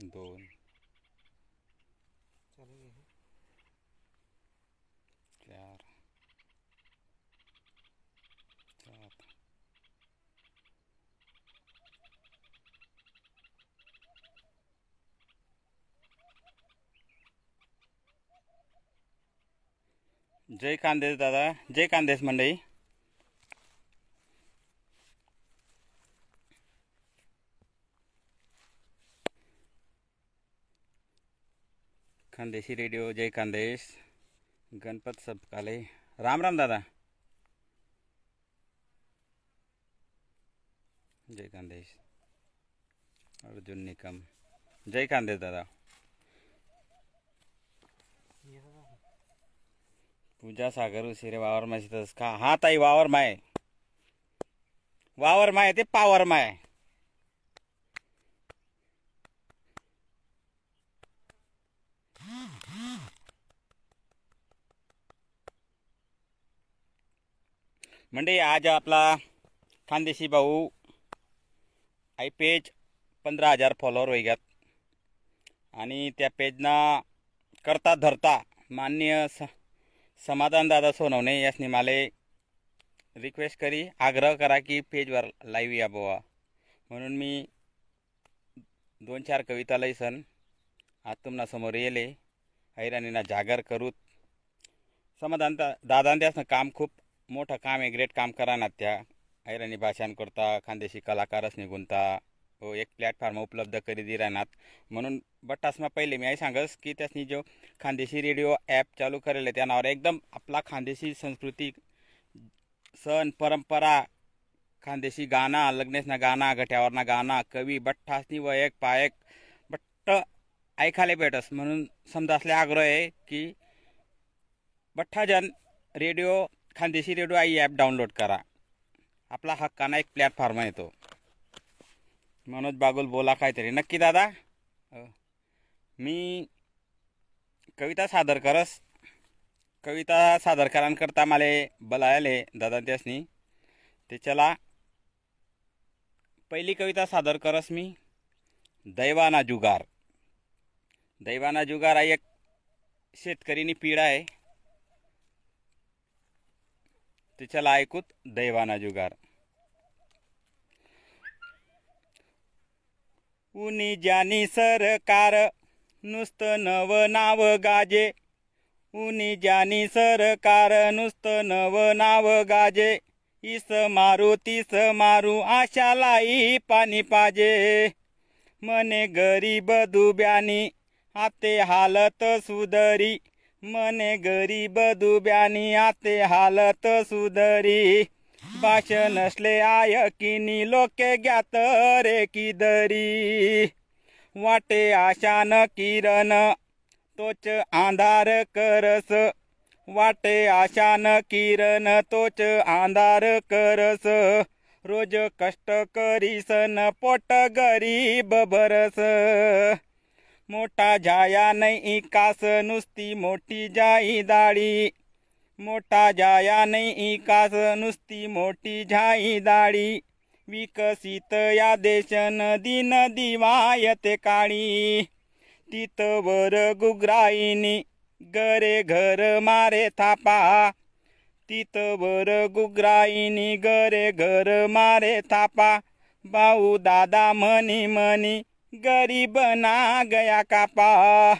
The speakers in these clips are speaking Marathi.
दोन. चार. सात. जय कांदेश दादा जय कांदेश मंडळी. खानदेशी रेडिओ जय खानदेश गणपत सबकाले. राम राम दादा. जय खानदेश. अर्जुन निकम. जय खानदेश दादा. पूजा सागर उशिरे वावर माहितीच का हा ताई वावर माय. वावर माय ते पावर माय. म्हणजे आज आपला खानदेशी भाऊ आय पेज पंधरा हजार फॉलोअर वैग्यात आणि त्या पेजना करता धरता मान्य स समाधान दादा सोनवणे यासनी माले रिक्वेस्ट करी आग्रह करा की पेजवर लाईव्ह या बोवा. म्हणून मी दोन चार कविता लयसन आज तुम्हाला समोर येले. हैराणीना जागर करूत. समाधान दा त्यासनं काम खूप मोठं काम आहे ग्रेट काम करा ना त्या. हैराणी भाषण करता खानदेशी कलाकारच निघूनता. हो एक प्लॅटफॉर्म उपलब्ध करी दि राहणार म्हणून बट्टासमा पहिले मी आई सांगस की त्यासनी जो खानदेशी रेडिओ ॲप चालू करेल आहे त्यानावर एकदम आपला खानदेशी संस्कृती सण परंपरा खानदेशी गाणं लग्नेसना गाणं गठ्यावरना गाणं कवी बठ्ठासनी व एक पायक बट्ट ऐकायला भेटस. म्हणून समजा असले आग्रह आहे की बठ्ठाजन रेडिओ खानदेशी रेडिओ आई ॲप डाउनलोड करा. आपला हक्काना एक प्लॅटफॉर्म आहे तो. मनोज बागुल बोला काहीतरी. नक्की दादा? हो. मी कविता सादर करस कविता सादर करांकरता मला बोलायले दादा त्यासनी ते चला. पहिली कविता सादर करस मी. दैवाना जुगार. दैवाना जुगार हा एक शेतकरीनी पिढा आहे. ते चला ऐकूत दैवाना जुगार. उनी ज्यानी सरकार नुसतं नव नाव गाजे. उनी ज्यानी सरकार नुसतं नव नाव गाजे. इस मारू तीस मारू आशालाई पाणी पाजे. मने गरीब दुब्यानी आते हालत सुधरी. मने गरीब दुब्यानी आते हालत सुधरी. भाष नसले आयकिनी लोके ज्ञात रे किदरी. वाटे आशान किरण तोच आंधार करस. वाटे आशान किरण तोच आंधार करस. रोज कष्ट करीसन पोट गरीब भरस. मोठा जाया नाही कास नुसती मोठी जाई दाळी मोठा जाया नाही कास नुसती मोठी झाई दाळी विकसित या देश नदी नदी वायते काळी. तिथवर गुगराईनी गरे घर मारे थापा. तिथवर गुगराईनी गरे घर मारे थापा. भाऊ दादा म्हणी म्हणी गरीब ना गया कापा.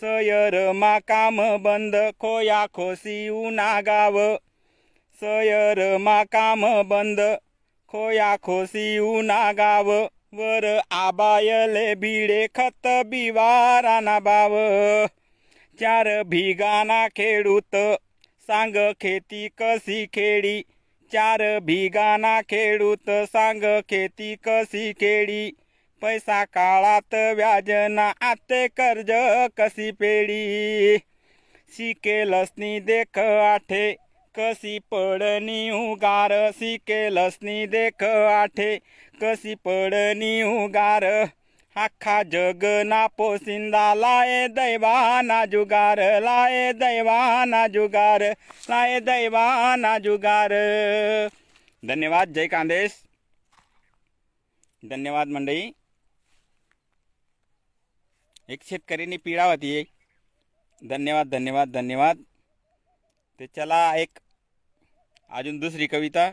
सयर मा काम बंद खोया खोसी उना गाव. सयर मा काम बंद खोया खोसी उना गाव. वर आबायले भिडे खत बिवाराना बाव. चार भिगाना खेडूत सांग खेती कशी खेडी. चार भिगाना खेडूत सांग खेती कशी खेडी. पैसा काळात व्याजना आते कर्ज कशी पेडी शिकेलसनी देख आठे कशी पडनी उगार? शिकेलसनी देख आठे कशी पडनी उगार? आखा जग ना पोसिंदा लाये दैवाना जुगार लाये दैवाना जुगार लाये दैवाना जुगार. धन्यवाद जय कांदेश. धन्यवाद मंडळी. एक शेतकऱ्यांनी पिढा होती धन्यवाद धन्यवाद धन्यवाद. ते चला एक अजून दुसरी कविता.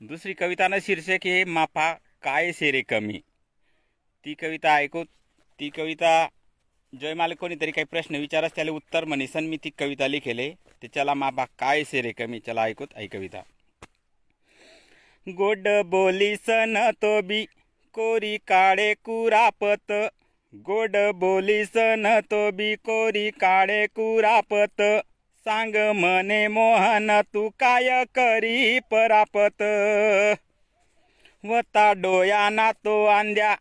दुसरी कवितानं शीर्षक हे माफा काय सेरे कमी. ती कविता ऐकू ती कविता जयमाल कोणीतरी काही प्रश्न विचारस त्याला उत्तर म्हणीसन मी ती कविता लिखेले. ते चला माफा काय सेरे कमी. चला ऐकूत ऐ कविता. गोड बोलीसन तो बी. कोरी काळे कुरापत. गोड बोलीसन तो बी. कोरी काळे कुरापत. सांग मने मोहन तू काय करी परापत? वता डोया ना तो आंद्या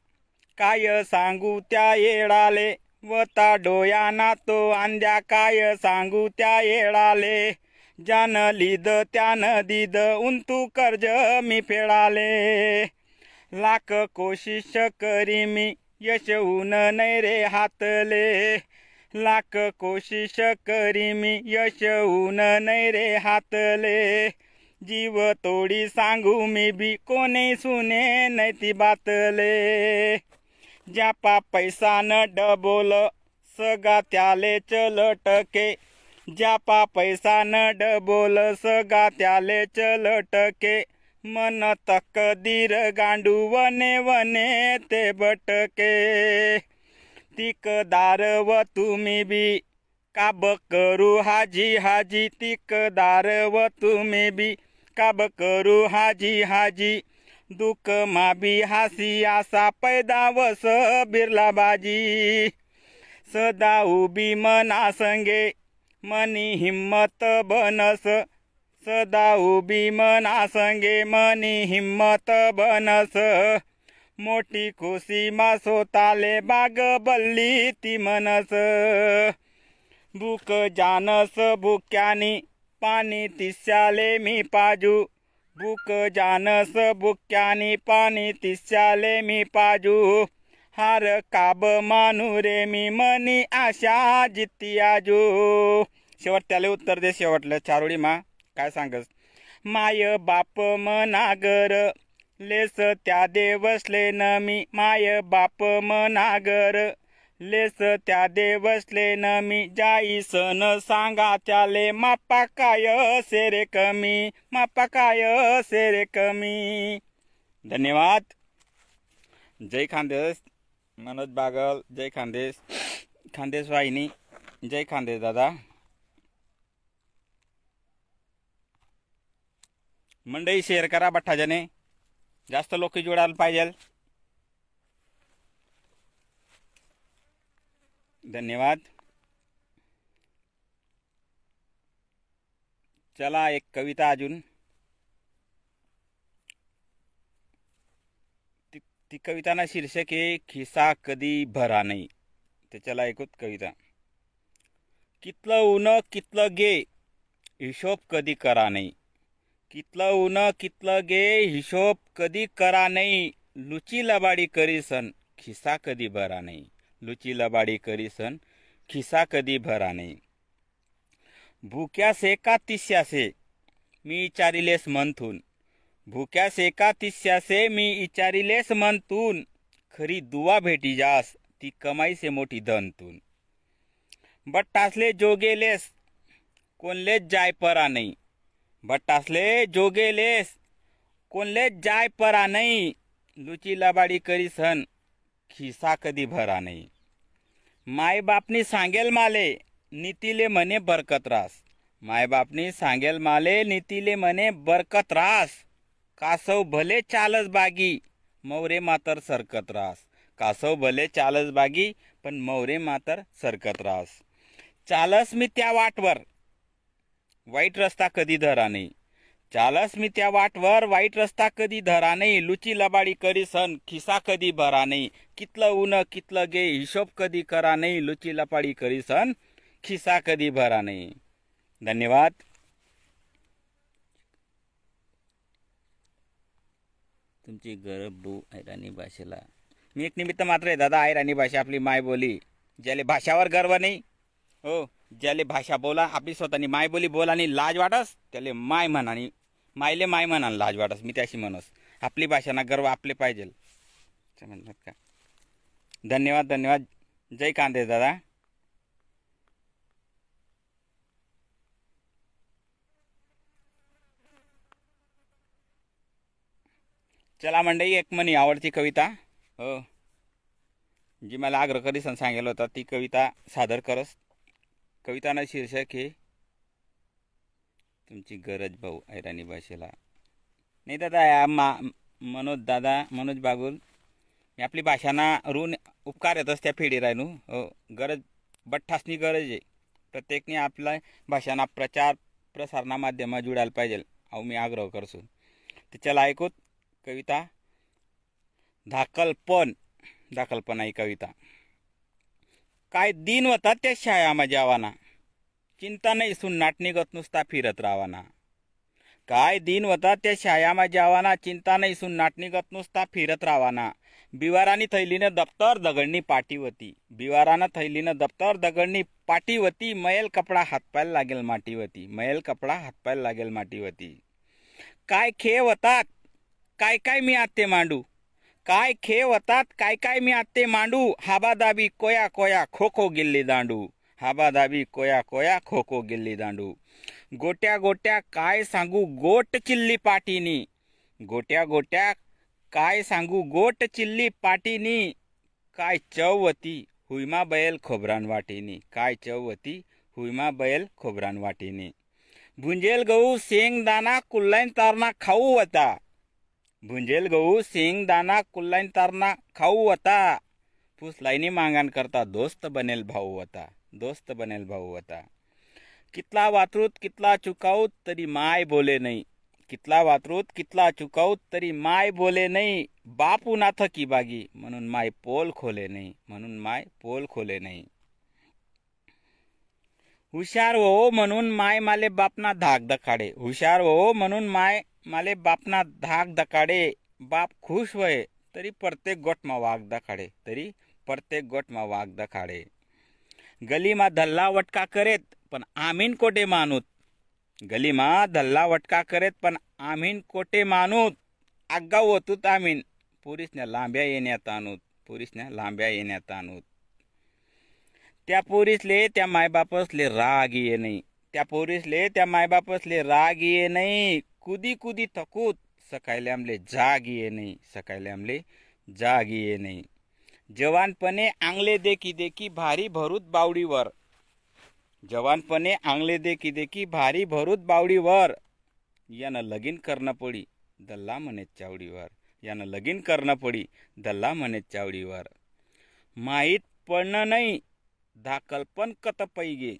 काय सांगू त्या येळाले? वता डोया ना तो आंद्या काय सांगू त्या येळाले? ज्यान लिद त्यानं दिद उंतू कर्ज मी फेडाले. लाख कोशिश करी मी यश ऊन नाही रे हातले. लाख कोशिश करी मी यश ऊन नाही रे हातले. जीव तोडी सांगू मी बी कोणी सुने नाही ती बातले. ज्यापा पैसा न डबोल सगा त्याले चलटके. ज्यापा पैसा न डबोल सगा त्याले चलटके मन तक दीर गांडू वने वने ते बटके. तिकदार व तुम्ही बी. काब करू हाजी हाजी तिकदार व तुम्ही बी. काब करू हाजी हाजी. दुख माबी हासी आसा पैदा वस बिरला बाजी सदा उभी मना संगे मनी हिम्मत बनस सदा उभी मना संगे मनी हिम्मत बनस। मोठी खुशी मा सोताले बाग बल्ली ती मनस। बुक जानस बुक्यानी पाणी तिस्याले मी पाजू। बुक जानस बुक्यानी पाणी तिस्याले मी पाजू। हार काब मानू रे मी मनी आशा जित्ती आजू. शेवट त्याला उत्तर दे शेवटलं चारोळी मा. काय सांगस? माय बाप मनागर लेस त्या देवसले न मी. माय बाप मनागर लेस त्या देवसले न मी. जाई सन सांगा त्याले मापा काय सेरे कमी? मापा काय सेरे कमी? धन्यवाद. जय खानदेस मनोज बागल जय खानदेश. खानदेश वाहिनी जय खानदेश दादा. मंडई शेअर करा बठ्ठाजने जास्त लोक जोडायला पाहिजे धन्यवाद. चला एक कविता अजून. ती कविताना शीर्षक आहे खिसा कधी भरा नाही. त्याच्याला ऐकूत कविता. कितलं ऊन कितलं गे हिशोब कधी करा नाही. कितलं ऊन कितलं गे हिशोब कधी करा नाही. लुची लबाडी करीसन खिसा कधी भरा नाही. लुची लबाडी करीसन खिसा कधी भरा नाही. भूक्यासे का तिस्यासे मी विचारिलेस मंथून. भुक्यास एका तिस्यासे मी इचारिलेस म्हणतून खरी दुवा भेटी जास ती कमाईसे मोठी धनतून. बट्टासले जोगेलेस कोणलेच जाय परा नाही बट्टासले जोगेलेस कोणलेच जाय परा नाही लुची लबाडी करी सन खिसा कधी भरा नाही मायबापनी सांगेल माले नीतीले म्हणे बरकत रास. मायबापनी सांगेल माले नीतीले म्हणे बरकत रास. कासव भले चालस बागी मौरे मातर सरकत रास. कासव भले चालस बागी पण मौरे मातर सरकत रास. चालस मी त्या वाटवर वाईट रस्ता कधी धरा नाही चालस मी त्या वाटवर वाईट रस्ता कधी धरा नाही लुची लबाडी करी सन खिसा कधी भरा नाही कितलं ऊन कितलं गे हिशोब कधी करा नाही लुची लपाडी करी सन खिसा कधी भरा नाही धन्यवाद. तुमची गरबू ऐराणी भाषेला. मी एक निमित्त मात्र आहे दादा ऐराणी भाषा आपली मायबोली. ज्याले भाषावर गर्व नाही हो ज्याले भाषा बोला आपली स्वतःनी मायबोली बोला आणि लाज वाटस त्याले माय म्हणा आणि मायले माय म्हणा आणि लाज वाटस मी त्याशी म्हणस. आपली भाषा ना गर्व आपले पाहिजे म्हणतात का? धन्यवाद धन्यवाद. जय कांदे दादा. चला मंडई एक मनी आवडती कविता. हो. जी मला आग्रह करीसन सांगेल होता ती कविता सादर करस. कवितानं शीर्षक हे तुमची गरज भाऊ ऐराणी भाषेला. नाही दादा या मा मनोज दादा मनोज बागुल मी आपली भाषाना ऋण उपकार येतच त्या फेडी राहिनू हो गरज बठ्ठासनी गरज आहे. प्रत्येकने आपल्या भाषांना प्रचार प्रसारणा माध्यमात जुडायला पाहिजे. अहो मी आग्रह करसो. तर चला ऐकूत. कविता. धाकलपण. दाखलपणा ही कविता. काय दिन होता त्या शाळा जावाना. चिंता नाही सुन्नाट निघत नुसता फिरत रावाना. काय दिन होता त्या शाळा जावाना. चिंता नाही सुन्नाट निघत नुसता फिरत रावाना. बिवारानी थैलीनं दप्तर दगडणी पाटी होती बिवारानं थैलीनं दप्तर दगडणी पाटी होती मैल कपडा हातपायला लागेल माटी होती मैल कपडा हातपायला लागेल माटी होती काय खेळ होतात काय काय मी आत्ते मांडू? काय खेळ होतात काय काय मी आत्ते मांडू? हाबादाबी कोया कोया खो खो गिल्ली दांडू. हाबादाबी कोया कोया खो खो गिल्ली दांडू. गोट्या गोट्या काय सांगू गोट चिल्ली पाटीनी? गोट्या गोट्या काय सांगू गोट चिल्ली पाटीनी? काय चवती हुईमा बैल खोबरान वाटीनी? काय चवती हुईमा बैल खोबरान वाटीनी? भुंजेल गहू शेंगदाणा कुल्लाईन तारणा खाऊ होता. भुंजेल गहू शेंगदाणा कुल्लाईन तारना खाऊ होता पुसलाईनी मागान करता दोस्त बनेल भाऊ होता दोस्त बनेल भाऊ होता कितला वातरूत कितला चुकाऊत तरी माय बोले नाही कितला वातरूत कितला चुकाऊत तरी माय बोले नाही बापू नाथ की बागी म्हणून माय पोल खोले नाही म्हणून माय पोल खोले नाही हुशार हो म्हणून माय माले बापना धाक दखाडे. हुशार हो म्हणून माय माले बापना धाक दकाडे बाप खुश व्हय तरी प्रत्येक गोटमा वाघ दखाडे तरी प्रत्येक गोटमा वाघ दखाडे. गलीमा धल्ला वटका करेत पण आमीन कोटे मानूत? गलीमा धल्ला वटका करेत पण आमीन कोटे मानूत? आग्गा होतूत आमीन पुरीसने लांब्या येण्यात आणूत पुरीसने लांब्या येण्यात आणूत. त्या पोरीसले त्या मायबापसले राग ये नाही त्या पोरीसले त्या मायबापसले राग ये नाही कुदी कुदी थकूत सकाळी आमले जाग ये नाही सकाळी आमले जाग ये नाही जवानपणे आंगले देखी देखी भारी भरूत बावडीवर. जवानपणे आंगले देखी देखी भारी भरूत बावडीवर. यानं लगीन करणं पडी दल्ला म्हणे चावडीवर. यानं लगीन करणं पडी दल्ला म्हणे चावडीवर. माहीत पडणं नाही दाखलपण कत पैगे.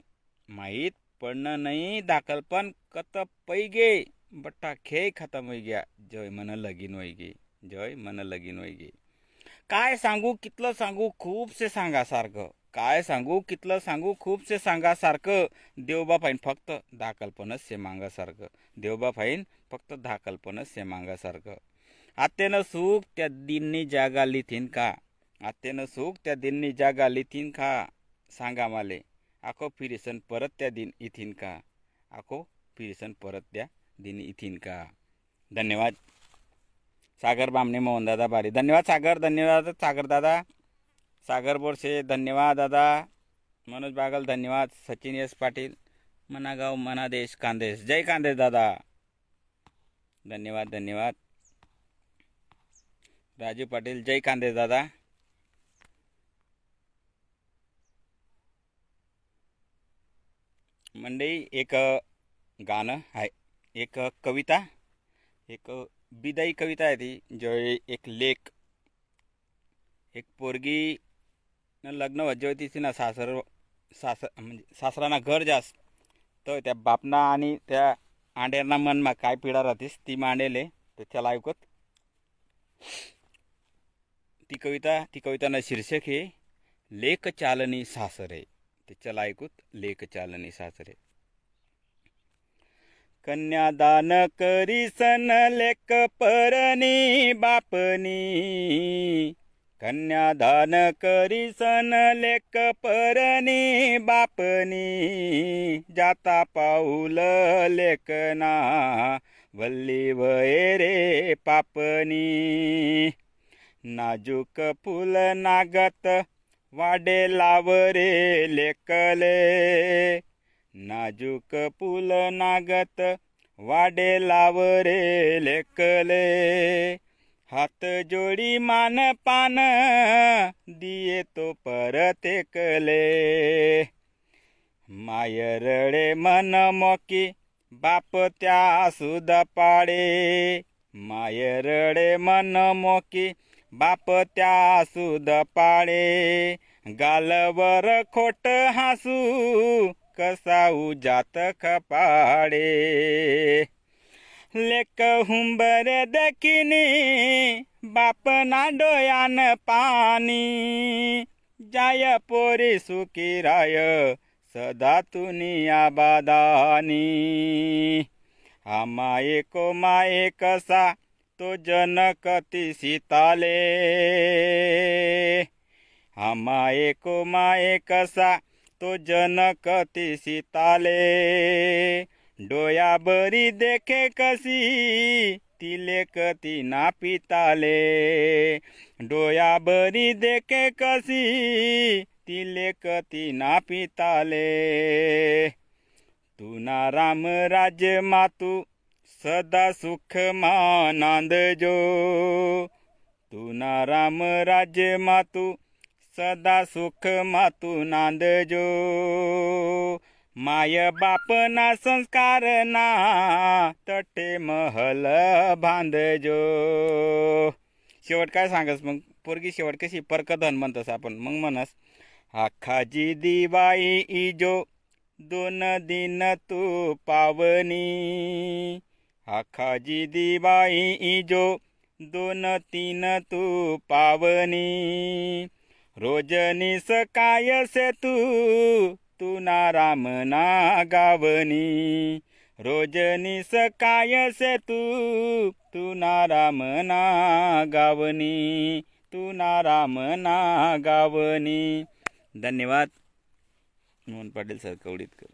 माहीत पडणं नाही दाखलपण कत पैगे. बट्टा खेळ खतम होई गया जय मन लगीन होई गे जय मन लगीन होई गे काय सांगू कितलं सांगू खूपसे सांगा सारखं। काय सांगू कितलं सांगू खूपसे सांगा सारखं। देवबा फाईन फक्त दहा कल्पनच से मागासारखं देवबा फाईन फक्त दहा कल्पनच से मागासारखं आत्यानं सुख त्या दिननी जागा लिथीन का? आत्यानं सुख त्या दिननी जागा लिथीन का? सांगा माले आखो फिरिसन परत त्या दिन इथीन का? आखो फिरिसन परत त्या दिन इथिन का? धन्यवाद. सागर बामणे मोहन दादा बारी. धन्यवाद सागर. धन्यवाद सागर दादा. सागर बोरसे धन्यवाद दादा. मनोज बागल धन्यवाद. सचिन एस पाटील. मनागाव मनादेश कांदेश. जय कांदेश दादा. धन्यवाद धन्यवाद. राजू पाटील जय कांदेश दादा. मंडई एक गाणं आहे. एक कविता एक बिदाई कविता आहे ती जो एक लेख. एक पोरगी न लग्न व्हायची होती ना सासर सासर म्हणजे सासराना घर जास तर त्या बापना आणि त्या आंडेरना मनमा काय पिढा राहतेस ती मांडेले तर त्याला ऐकत ती कविता ती कविताना शीर्षक हे लेख चालनी सासरे. त्याच्याला ऐकूत लेख चालनी सासरे. कन्यादान करीसन लेक परनी बापनी. कन्यादान करीसन लेक परनी बापनी. जाता पाऊल लेखना वल्ली वये रे पापनी. नाजूक फुल नागत वाडे लावरे लेकले नाजूक पुल नागत वाडे लावरे लेकले. हात जोडी मान पान दिये तो परत एकले. मायरडे मन मोकी बाप त्या सुद पाडे. मायरडे मन मोकी बाप त्या सुद पाडे. गालवर खोट हासू कसा जात खपाडे लेक हुंबर देखिनी बाप ना डोयान पाणी. जाय पोरी सुखी राय सदा तुनिया बादानी आमाये को माये कसा तो जनकती सीताले. आमाये को माये कसा तो जनकती सीताले डोया बरी देखे कशी तिले कती ना पिताले. डोया बरी देखे कशी तिले कती ना पिताले. तुना राम राज्य मातू सदा सुख मानांद जो तुना राम राज्य मातू सदा सुख मातू नांद जो माय बाप ना संस्कार ना तटे महल बांधजो. शेवट काय सांगस मग? पोरगी शेवट कशी? परकधन म्हणतस आपण. मग म्हणस आखाजी दिवाई इजो दोन दिन तू पावनी. आखाजी दिवाई इजो दोन तीन तू पावनी. रोजनी सकाय से तू तू नाराम ना गावनी. रोजनी सकाय से तू तू नाराम ना गावनी. तू नाराम ना गावनी. धन्यवाद. मोहन पाटील सर कवडीतकर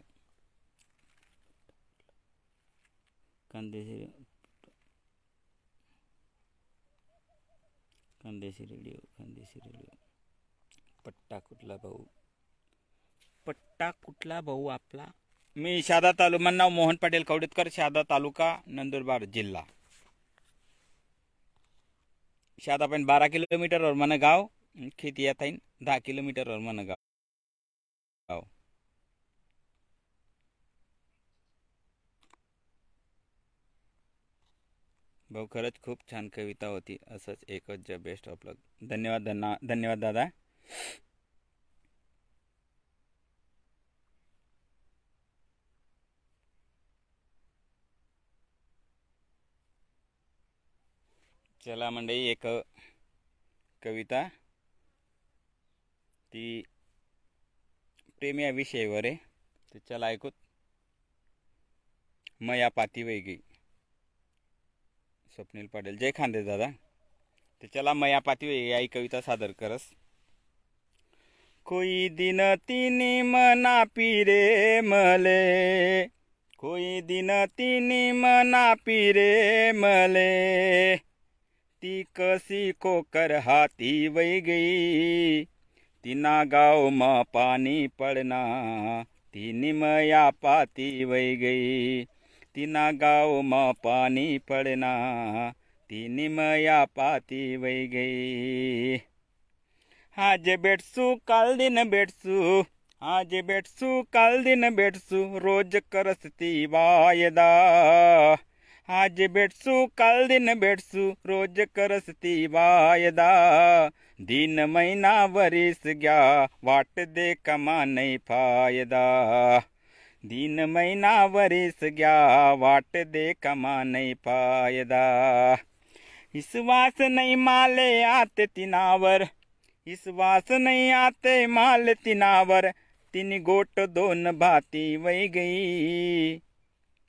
कांदेशी कांदेशी रेडिओ कांदेशी रेडिओ. पट्टा कुठला भाऊ? पट्टा कुठला भाऊ आपला? मी शादा तालुका नाव मोहन पाटील कवडेतकर शादा तालुका नंदुरबार जिल्हा. शादा पण बारा किलोमीटरवर मन गाव खेती येत आहे दहा किलोमीटरवर मन गाव गाव भाऊ खरंच खूप छान कविता होती. असंच एकच ज बेस्ट ऑफ लक धन्यवाद धन्यवाद दादा. चला मंडळी एक कविता. ती प्रेम या विषयावर आहे. तर चला ऐकूत. मया पाती वैगी. स्वप्नील पाटील. जय खांदे दादा. तर चला मया पाती वैगी. आई कविता सादर करस. कोई दिन तिनी मना पिरे मले. कोई दिन तिनी मना पिरे मले. ती कसी कोकर हाती वै गई. तिना गाव मा पाणी पडना ती निमया पाती वै गई. तिना गाव मा पाणी पडना ती निमया पाती वै गई. आज भेटसू काल दिन भेटसू आज भेटसू काल दिन भेटसू रोज करसती वायदा. आज भेटसू काल दिन भेटसू रोज करसती वायदा दिन महिना वरीस घ्या वाट दे कमा नाही फायदा. दिन महिना वरीस घ्या वाट दे कमा नाही फायदा. विश्वास नाही माले आते तिनावर विश्वास नाही आते माल तिनावर तिनी गोट दोन भाती वै गई.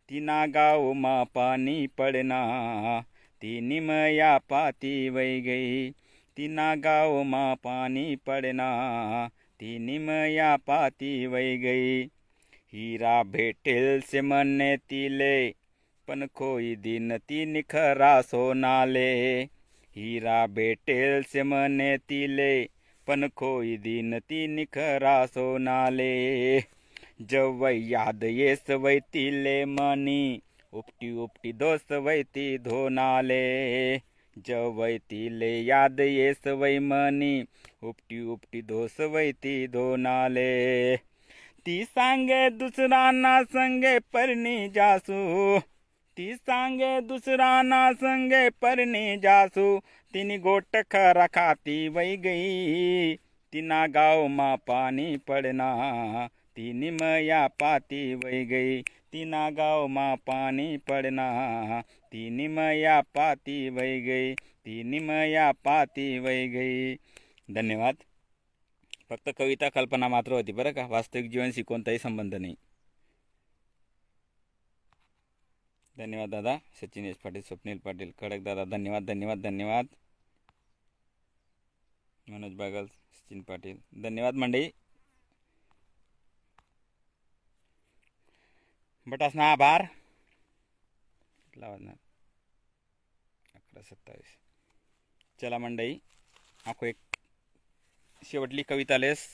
तिना गाव मा पाणी पडना. ती निमया पाती वै गई. तिना गाव मा पाणी पडना. ती निमया पाती वै गई. हीरा भेटेल से म्हणणे तिले पण खोई दिन ती निखरा सोनाले. हीरा भेटेल से म्हणे तिले पण खोई दिन ती निखरा सोनाले. जवै याद येस वैतिले मनी। उपटी उपटी दोस वैती धोनाले जवै तिले याद येस वै मनी। उपटी उपटी दोस वैती धोनाले ती सांगे दुसरा ना संगे परणी जासू। ती सांगे दुसरा ना संगे परणी जासू। तिनी गोट खरा खाती वै गई। तिना गाव मा पाणी पडना। ती निमया पाती वै गई. तिना गाव मा पाणी पडना. ती निमया पाती वै गई. ती निमया पाती वै गई. धन्यवाद. फक्त कविता कल्पना मात्र होती बरं का. वास्तविक जीवनशी कोणताही संबंध नाही. धन्यवाद दादा. सचिन एस पाटील स्वप्नील पाटील खडक दादा. धन्यवाद धन्यवाद धन्यवाद. मनोज बागल सचिन पाटील. धन्यवाद मंडळी. बटासना आभार. कुठला वाजणार अकरा सत्तावीस. चला मंडई आखो एक शेवटली कविता लेस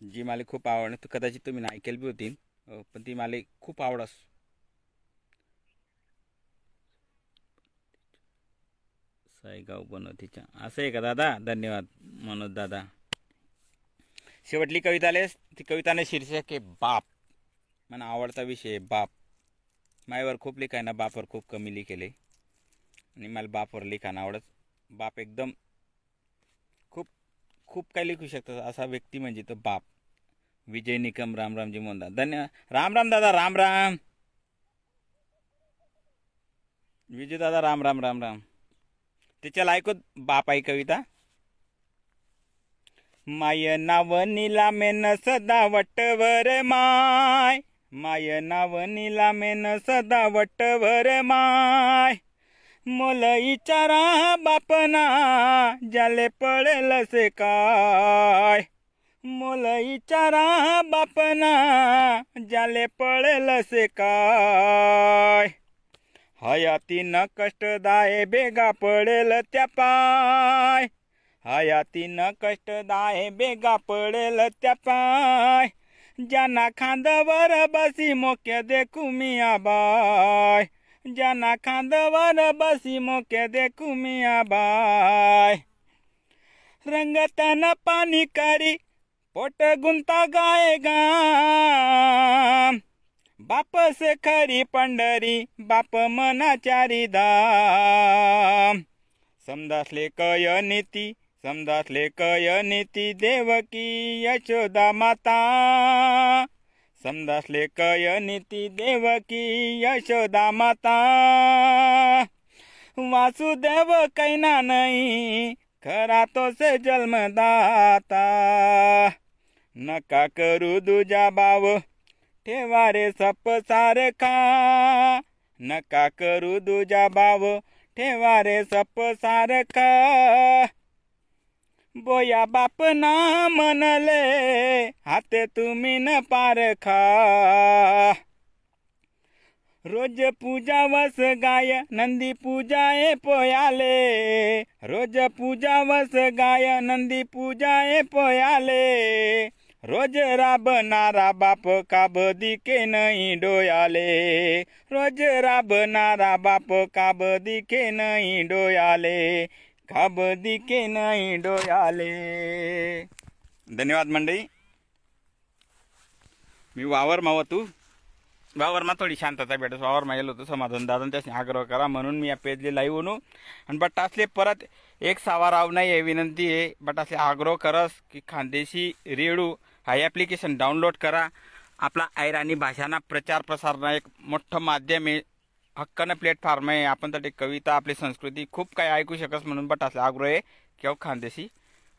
जी मला खूप आवड तर कदाचित तुम्ही ऐकेल बी होती पण ती मला खूप आवडस सायगाव बनवतीच्या. असं आहे का दादा? धन्यवाद मनोज दादा. शेवटली कविता लेस ती कविताने शीर्षक आहे बाप. मला आवडता विषय आहे बाप. मायवर खूप लिखाय ना बापवर खूप कमी लिखेले आणि मला बापवर लिखाण आवडत. बाप एकदम खूप खूप काही लिखू शकतात असा व्यक्ती म्हणजे तो बाप. विजय निकम रामरामजी मोंदा धन्यवाद राम राम दादा राम राम. विजय दादा राम राम राम राम. त्याच्याला ऐकत बाप आई कविता? माय नाव निलामेन सदा वटवर माय. माय नाव निलामेन सदा वटवर माय. मोल इचारा बापना जाले पडेल से काय? मोल इचारा बापना जाले पडेल से काय? हयातीनं कष्टदाय बेगा पडेल त्या पाय. हयातीनं कष्टदाय बेगा पडेल त्या पाय. ज्यांना खांदावर बसी मोके देखू मिया बाय ज्यांना खांदावर बसी मोके देखू मिया बाय रंगताना पाणी करी पोट गुंता गाय बाप से खरी पंढरी बाप मनाचारी धाम समदासले कय नीती समदासले कयनीती देवकी यशोदा माता. समदासले कयनीती देवकी यशोदा माता. वासुदेव कैना नाही खरा तो जन्मदाता. नका करू दुजा बाव ठेवा रे सप सारखा. नका करू दुजा बाव ठेवा रे सप सारखा. बोया बाप ना म्हणले हाते तुम्ही न पारखा. रोज पूजा वस गाय नंदी पूजाए पोयाले. रोज पूजा वस गाय नंदी पूजाए पोयाले. रोज राबणारा बाप काब दिके नाही डोयाले. रोज राबणारा बाप काब दिके नाही डोयाले. काब दिके नाही डोयाले धन्यवाद मंडळी. मी वावर मावा तू. वावरमा थोडी शांतता भेटस. वावरमा गेलो होतो समाधान दादा त्याशी आग्रह करा म्हणून मी या पेजले लाईव्ह होणू आणि बट असले परत एक सावा राव नाही आहे विनंती आहे. बट असले आग्रह करस की खानदेशी रेडू हा ॲप्लिकेशन डाउनलोड करा. आपला ऐराणी भाषांना प्रचार प्रसारणं एक मोठं माध्यम आहे. हक्कानं प्लॅटफॉर्म आहे. आपण तर कविता आपली संस्कृती खूप काही ऐकू शकस म्हणून बट असला आग्रह आहे किंवा खानदेशी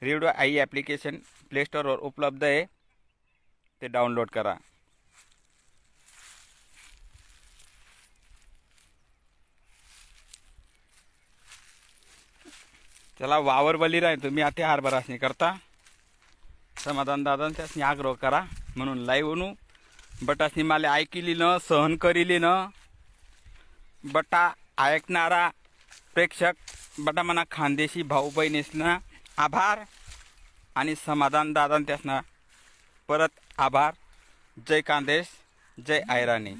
रेडिओ आई ॲप्लिकेशन प्ले स्टोअरवर उपलब्ध आहे. ते डाउनलोड करा. चला वावर बली राही तुम्ही आता हरभरासनी करता. समाधान दादा त्यासनी आग्रह करा. म्हणून लाईव्ह बट असणी मला ऐकिली न सहन करिली न बटा ऐकणारा प्रेक्षक बटा म्हणा खानदेशी भाऊ बहिणीसना आभार आणि समाधान दादा त्यासना परत आभार. जय खानदेश जय आयराणी.